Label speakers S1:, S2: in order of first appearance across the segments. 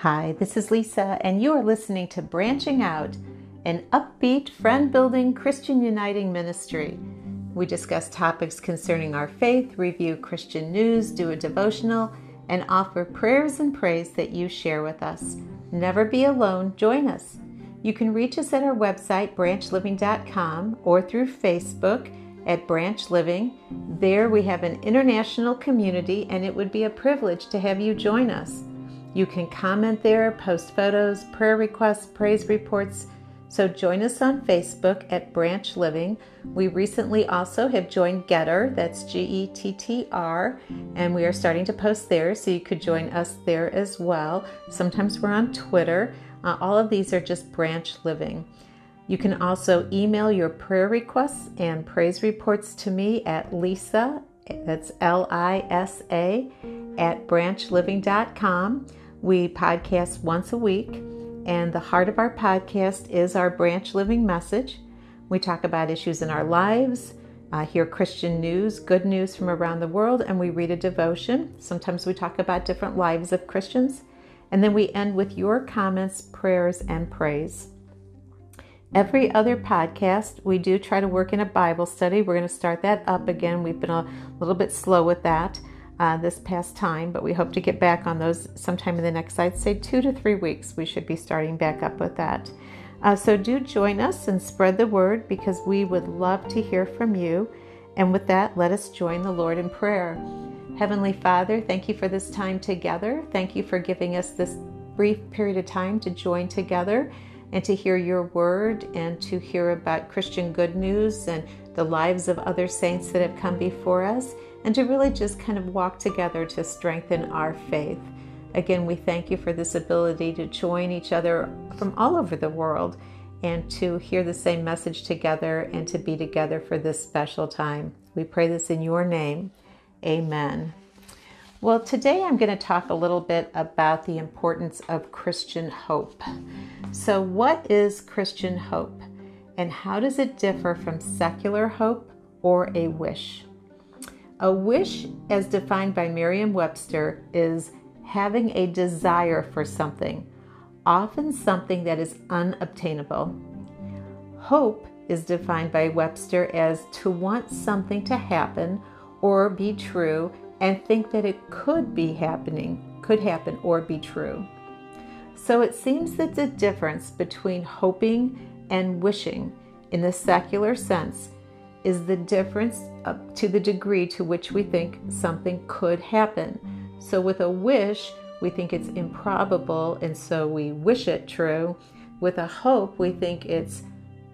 S1: Hi, this is Lisa, and you are listening to Branching Out, an upbeat, friend building, Christian uniting ministry. We discuss topics concerning our faith, review Christian news, do a devotional, and offer prayers and praise that you share with us. Never be alone, join us. You can reach us at our website, branchliving.com, or through Facebook at Branch Living. There we have an international community, and it would be a privilege to have you join us. You can comment there, post photos, prayer requests, praise reports. So join us on Facebook at Branch Living. We recently also have joined GETTR, that's G E T T R, and we are starting to post there, so you could join us there as well. Sometimes we're on Twitter. Uh, all of these are just Branch Living. You can also email your prayer requests and praise reports to me at Lisa, that's L I S A, at branchliving.com. We podcast once a week, and the heart of our podcast is our branch living message. We talk about issues in our lives, uh, hear Christian news, good news from around the world, and we read a devotion. Sometimes we talk about different lives of Christians, and then we end with your comments, prayers, and praise. Every other podcast, we do try to work in a Bible study. We're going to start that up again. We've been a little bit slow with that uh, this past time, but we hope to get back on those sometime in the next, I'd say, two to three weeks. We should be starting back up with that. Uh, so do join us and spread the word because we would love to hear from you. And with that, let us join the Lord in prayer. Heavenly Father, thank you for this time together. Thank you for giving us this brief period of time to join together and to hear your word and to hear about Christian good news and the lives of other saints that have come before us and to really just kind of walk together to strengthen our faith. Again, we thank you for this ability to join each other from all over the world and to hear the same message together and to be together for this special time. We pray this in your name. Amen. Well, today I'm going to talk a little bit about the importance of Christian hope. So, what is Christian hope and how does it differ from secular hope or a wish? A wish, as defined by Merriam Webster, is having a desire for something, often something that is unobtainable. Hope is defined by Webster as to want something to happen or be true and think that it could be happening, could happen or be true. So it seems that the difference between hoping and wishing in the secular sense is the difference up to the degree to which we think something could happen. So, with a wish, we think it's improbable, and so we wish it true. With a hope, we think it's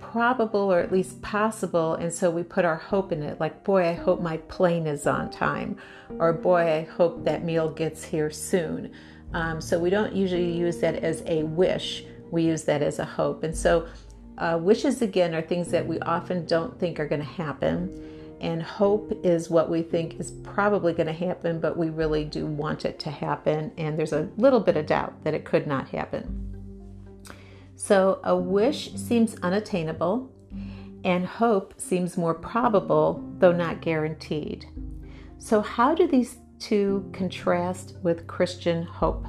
S1: probable or at least possible, and so we put our hope in it. Like, boy, I hope my plane is on time, or boy, I hope that meal gets here soon. Um, so, we don't usually use that as a wish, we use that as a hope. And so, uh, wishes, again, are things that we often don't think are going to happen. And hope is what we think is probably going to happen, but we really do want it to happen. And there's a little bit of doubt that it could not happen. So a wish seems unattainable, and hope seems more probable, though not guaranteed. So, how do these two contrast with Christian hope?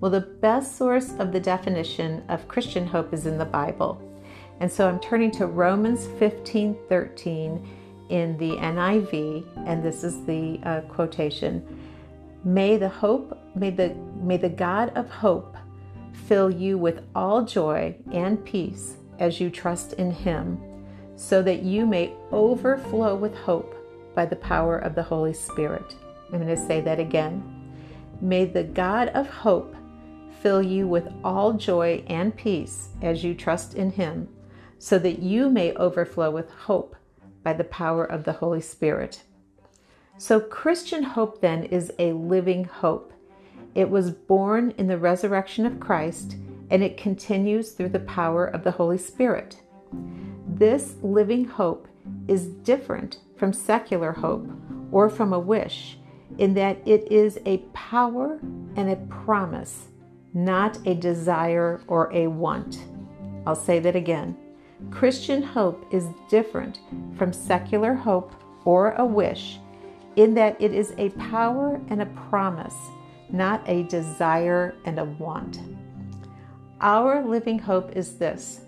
S1: Well, the best source of the definition of Christian hope is in the Bible. And so I'm turning to Romans 15 13 in the NIV, and this is the uh, quotation May the hope, may the, may the God of hope fill you with all joy and peace as you trust in Him, so that you may overflow with hope by the power of the Holy Spirit. I'm going to say that again. May the God of hope fill you with all joy and peace as you trust in Him so that you may overflow with hope by the power of the Holy Spirit. So, Christian hope then is a living hope. It was born in the resurrection of Christ and it continues through the power of the Holy Spirit. This living hope is different from secular hope or from a wish in that it is a power and a promise, not a desire or a want. I'll say that again. Christian hope is different from secular hope or a wish in that it is a power and a promise, not a desire and a want. Our living hope is this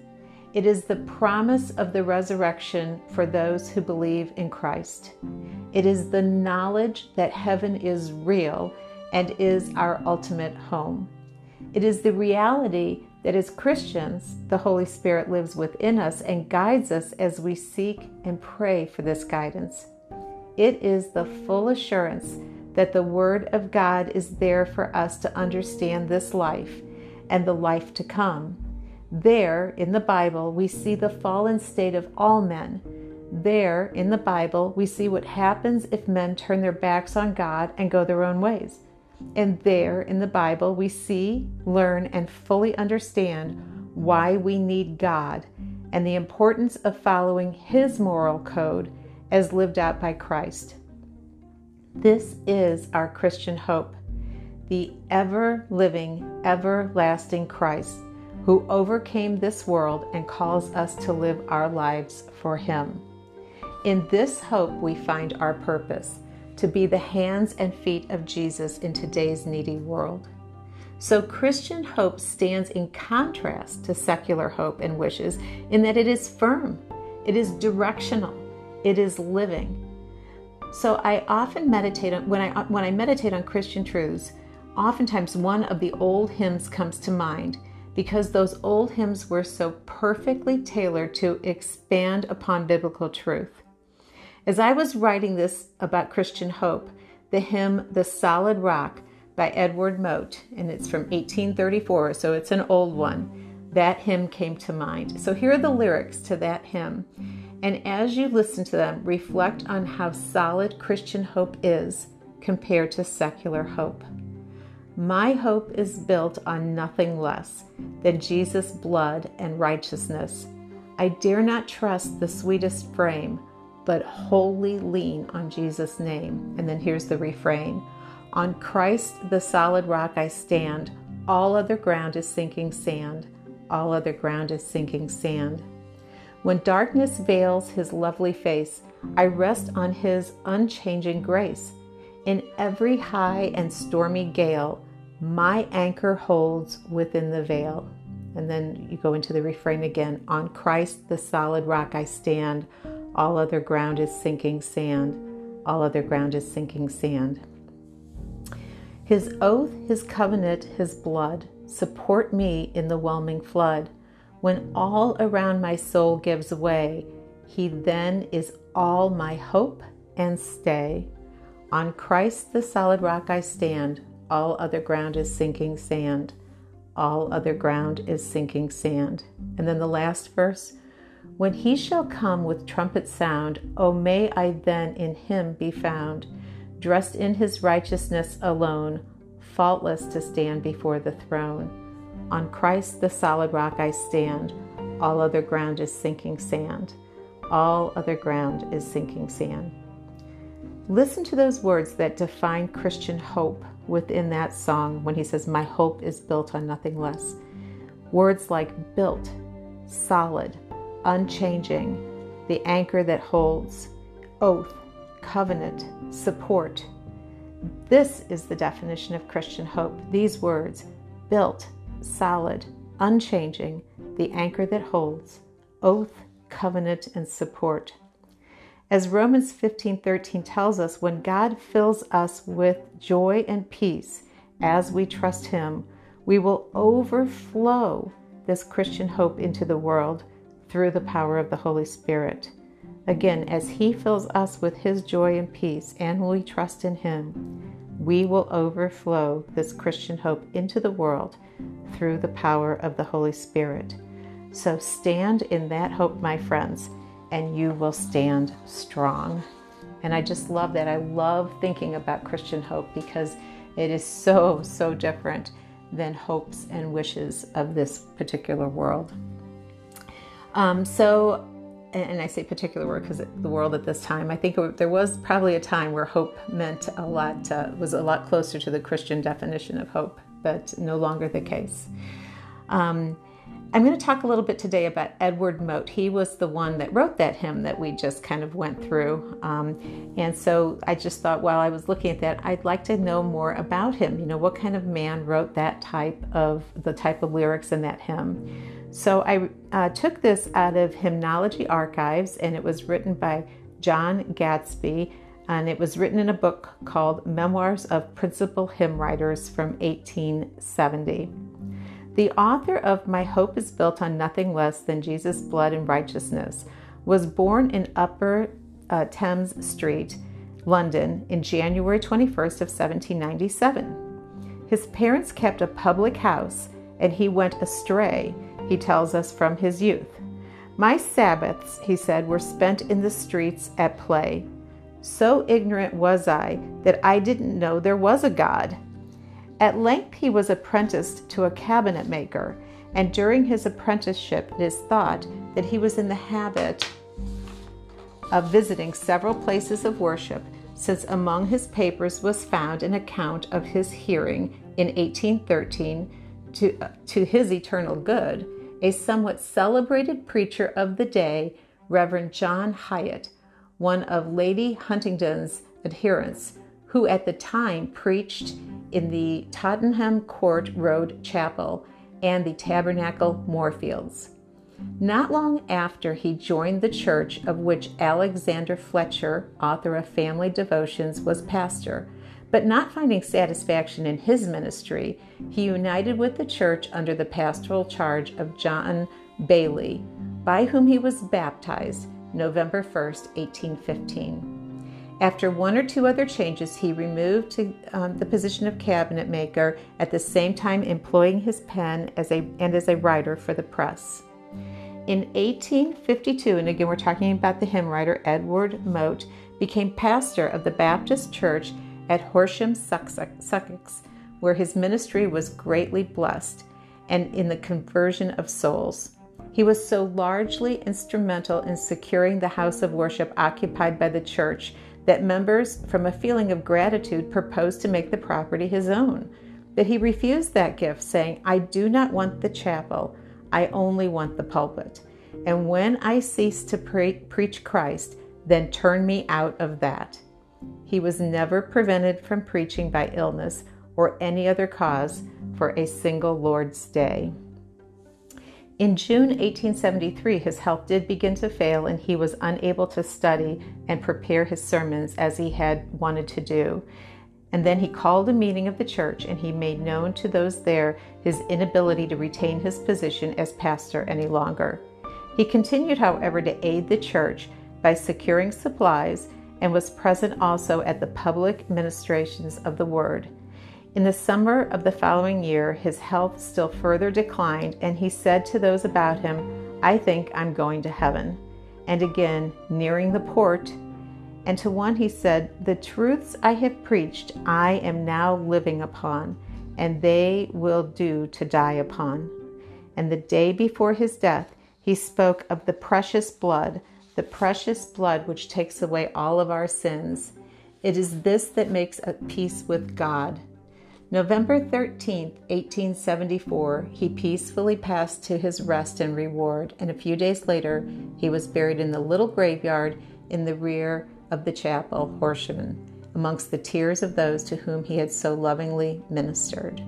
S1: it is the promise of the resurrection for those who believe in Christ. It is the knowledge that heaven is real and is our ultimate home. It is the reality that as Christians, the Holy Spirit lives within us and guides us as we seek and pray for this guidance. It is the full assurance that the Word of God is there for us to understand this life and the life to come there, in the Bible, we see the fallen state of all men. There, in the Bible, we see what happens if men turn their backs on God and go their own ways. And there, in the Bible, we see, learn, and fully understand why we need God and the importance of following His moral code as lived out by Christ. This is our Christian hope the ever living, everlasting Christ who overcame this world and calls us to live our lives for Him. In this hope, we find our purpose to be the hands and feet of Jesus in today's needy world. So, Christian hope stands in contrast to secular hope and wishes in that it is firm, it is directional, it is living. So, I often meditate on, when I when I meditate on Christian truths. Oftentimes, one of the old hymns comes to mind because those old hymns were so perfectly tailored to expand upon biblical truth. As I was writing this about Christian hope, the hymn The Solid Rock by Edward Mote, and it's from 1834, so it's an old one, that hymn came to mind. So here are the lyrics to that hymn. And as you listen to them, reflect on how solid Christian hope is compared to secular hope. My hope is built on nothing less than Jesus' blood and righteousness. I dare not trust the sweetest frame, but wholly lean on Jesus' name. And then here's the refrain On Christ, the solid rock, I stand. All other ground is sinking sand. All other ground is sinking sand. When darkness veils his lovely face, I rest on his unchanging grace. In every high and stormy gale, my anchor holds within the veil. And then you go into the refrain again On Christ, the solid rock, I stand. All other ground is sinking sand. All other ground is sinking sand. His oath, his covenant, his blood support me in the whelming flood. When all around my soul gives way, he then is all my hope and stay. On Christ the solid rock I stand, all other ground is sinking sand. All other ground is sinking sand. And then the last verse When he shall come with trumpet sound, O may I then in him be found, dressed in his righteousness alone, faultless to stand before the throne. On Christ the solid rock I stand. All other ground is sinking sand. All other ground is sinking sand. Listen to those words that define Christian hope within that song when he says, My hope is built on nothing less. Words like built, solid, unchanging, the anchor that holds, oath, covenant, support. This is the definition of Christian hope. These words built, solid, unchanging, the anchor that holds, oath, covenant, and support. As Romans 15:13 tells us, when God fills us with joy and peace as we trust him, we will overflow this Christian hope into the world through the power of the Holy Spirit. Again, as he fills us with his joy and peace and we trust in him, we will overflow this Christian hope into the world through the power of the Holy Spirit. So stand in that hope, my friends and you will stand strong. And I just love that. I love thinking about Christian hope because it is so, so different than hopes and wishes of this particular world. Um, so, and I say particular word because the world at this time, I think there was probably a time where hope meant a lot, uh, was a lot closer to the Christian definition of hope, but no longer the case. Um, I'm going to talk a little bit today about Edward Mote. He was the one that wrote that hymn that we just kind of went through. Um, and so I just thought while I was looking at that, I'd like to know more about him. You know, what kind of man wrote that type of the type of lyrics in that hymn? So I uh, took this out of Hymnology Archives, and it was written by John Gadsby, and it was written in a book called Memoirs of Principal Hymn Writers from 1870. The author of My Hope is Built on Nothing Less Than Jesus' Blood and Righteousness was born in Upper uh, Thames Street, London, in January 21st of 1797. His parents kept a public house, and he went astray, he tells us, from his youth. My Sabbaths, he said, were spent in the streets at play. So ignorant was I that I didn't know there was a God. At length he was apprenticed to a cabinet maker, and during his apprenticeship it is thought that he was in the habit of visiting several places of worship, since among his papers was found an account of his hearing in 1813 to, uh, to his eternal good a somewhat celebrated preacher of the day, Reverend John Hyatt, one of Lady Huntingdon's adherents, who at the time preached in the Tottenham Court Road Chapel and the Tabernacle Moorfields. Not long after he joined the church of which Alexander Fletcher, author of Family Devotions, was pastor, but not finding satisfaction in his ministry, he united with the church under the pastoral charge of John Bailey, by whom he was baptized November 1, 1815. After one or two other changes, he removed to um, the position of cabinet maker, at the same time employing his pen as a, and as a writer for the press. In 1852, and again we're talking about the hymn writer Edward Mote, became pastor of the Baptist Church at Horsham, Sussex, where his ministry was greatly blessed and in the conversion of souls. He was so largely instrumental in securing the house of worship occupied by the church that members, from a feeling of gratitude, proposed to make the property his own. But he refused that gift, saying, I do not want the chapel, I only want the pulpit. And when I cease to pre- preach Christ, then turn me out of that. He was never prevented from preaching by illness or any other cause for a single Lord's day. In June 1873, his health did begin to fail and he was unable to study and prepare his sermons as he had wanted to do. And then he called a meeting of the church and he made known to those there his inability to retain his position as pastor any longer. He continued, however, to aid the church by securing supplies and was present also at the public ministrations of the word. In the summer of the following year, his health still further declined, and he said to those about him, I think I'm going to heaven. And again, nearing the port, and to one he said, The truths I have preached, I am now living upon, and they will do to die upon. And the day before his death, he spoke of the precious blood, the precious blood which takes away all of our sins. It is this that makes a peace with God. November 13, 1874, he peacefully passed to his rest and reward, and a few days later, he was buried in the little graveyard in the rear of the chapel, Horsham, amongst the tears of those to whom he had so lovingly ministered.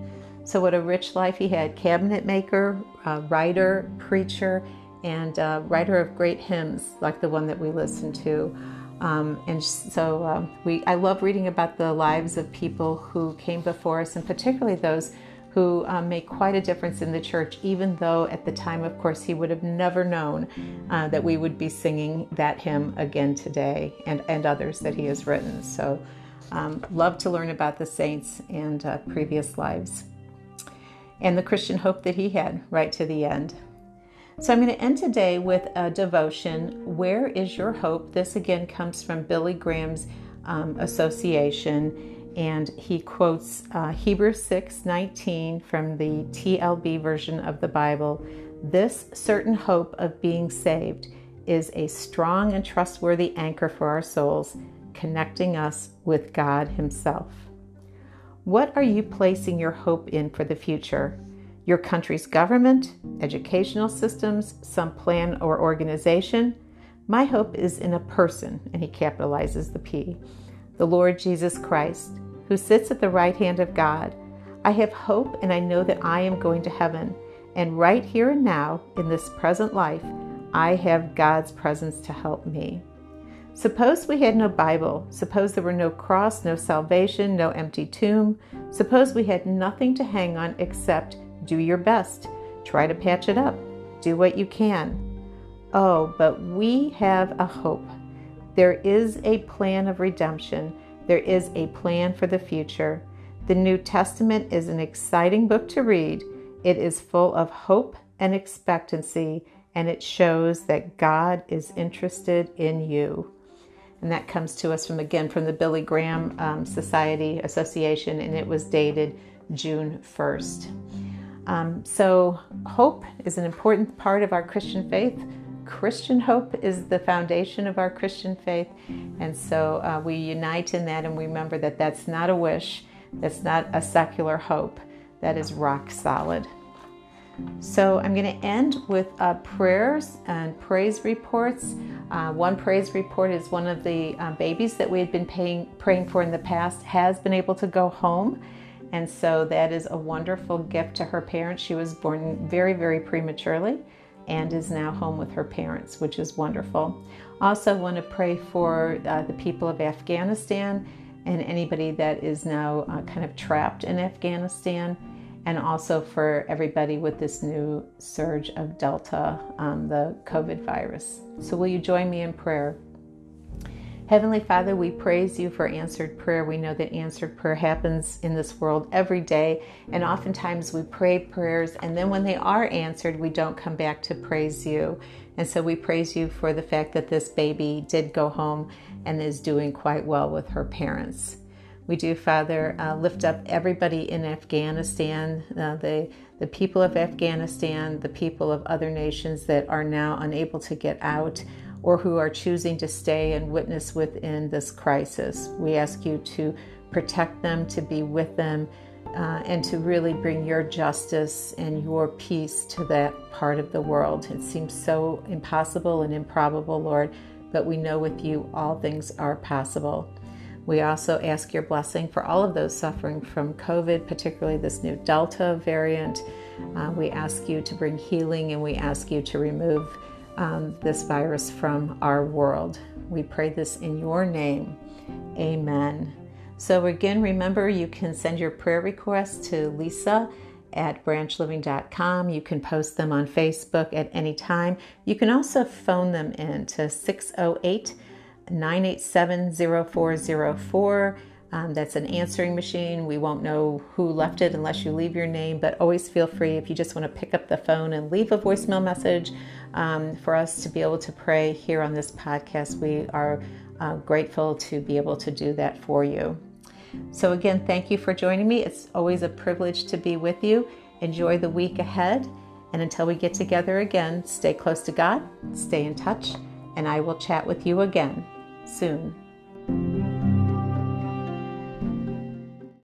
S1: So, what a rich life he had cabinet maker, uh, writer, preacher, and uh, writer of great hymns like the one that we listened to. Um, and so um, we, I love reading about the lives of people who came before us, and particularly those who um, make quite a difference in the church, even though at the time, of course, he would have never known uh, that we would be singing that hymn again today and, and others that he has written. So, um, love to learn about the saints and uh, previous lives and the Christian hope that he had right to the end. So I'm going to end today with a devotion. Where is your hope? This again comes from Billy Graham's um, association, and he quotes uh, Hebrews 6 19 from the TLB version of the Bible. This certain hope of being saved is a strong and trustworthy anchor for our souls, connecting us with God Himself. What are you placing your hope in for the future? Your country's government, educational systems, some plan or organization. My hope is in a person, and he capitalizes the P, the Lord Jesus Christ, who sits at the right hand of God. I have hope and I know that I am going to heaven. And right here and now, in this present life, I have God's presence to help me. Suppose we had no Bible. Suppose there were no cross, no salvation, no empty tomb. Suppose we had nothing to hang on except do your best. Try to patch it up. Do what you can. Oh, but we have a hope. There is a plan of redemption. There is a plan for the future. The New Testament is an exciting book to read. It is full of hope and expectancy, and it shows that God is interested in you. And that comes to us from again from the Billy Graham um, Society Association, and it was dated June 1st. Um, so, hope is an important part of our Christian faith. Christian hope is the foundation of our Christian faith. And so uh, we unite in that and remember that that's not a wish, that's not a secular hope, that is rock solid. So I'm going to end with uh, prayers and praise reports. Uh, one praise report is one of the uh, babies that we had been paying, praying for in the past has been able to go home. And so that is a wonderful gift to her parents. She was born very, very prematurely and is now home with her parents, which is wonderful. Also, want to pray for uh, the people of Afghanistan and anybody that is now uh, kind of trapped in Afghanistan, and also for everybody with this new surge of Delta, um, the COVID virus. So, will you join me in prayer? Heavenly Father, we praise you for answered prayer. We know that answered prayer happens in this world every day, and oftentimes we pray prayers, and then when they are answered, we don't come back to praise you. And so we praise you for the fact that this baby did go home and is doing quite well with her parents. We do, Father, uh, lift up everybody in Afghanistan, uh, the, the people of Afghanistan, the people of other nations that are now unable to get out or who are choosing to stay and witness within this crisis. We ask you to protect them, to be with them, uh, and to really bring your justice and your peace to that part of the world. It seems so impossible and improbable, Lord, but we know with you all things are possible. We also ask your blessing for all of those suffering from COVID, particularly this new Delta variant. Uh, we ask you to bring healing and we ask you to remove um, this virus from our world. We pray this in your name. Amen. So, again, remember you can send your prayer requests to Lisa at branchliving.com. You can post them on Facebook at any time. You can also phone them in to 608 987 0404. Um, that's an answering machine. We won't know who left it unless you leave your name, but always feel free if you just want to pick up the phone and leave a voicemail message um, for us to be able to pray here on this podcast. We are uh, grateful to be able to do that for you. So, again, thank you for joining me. It's always a privilege to be with you. Enjoy the week ahead. And until we get together again, stay close to God, stay in touch, and I will chat with you again soon.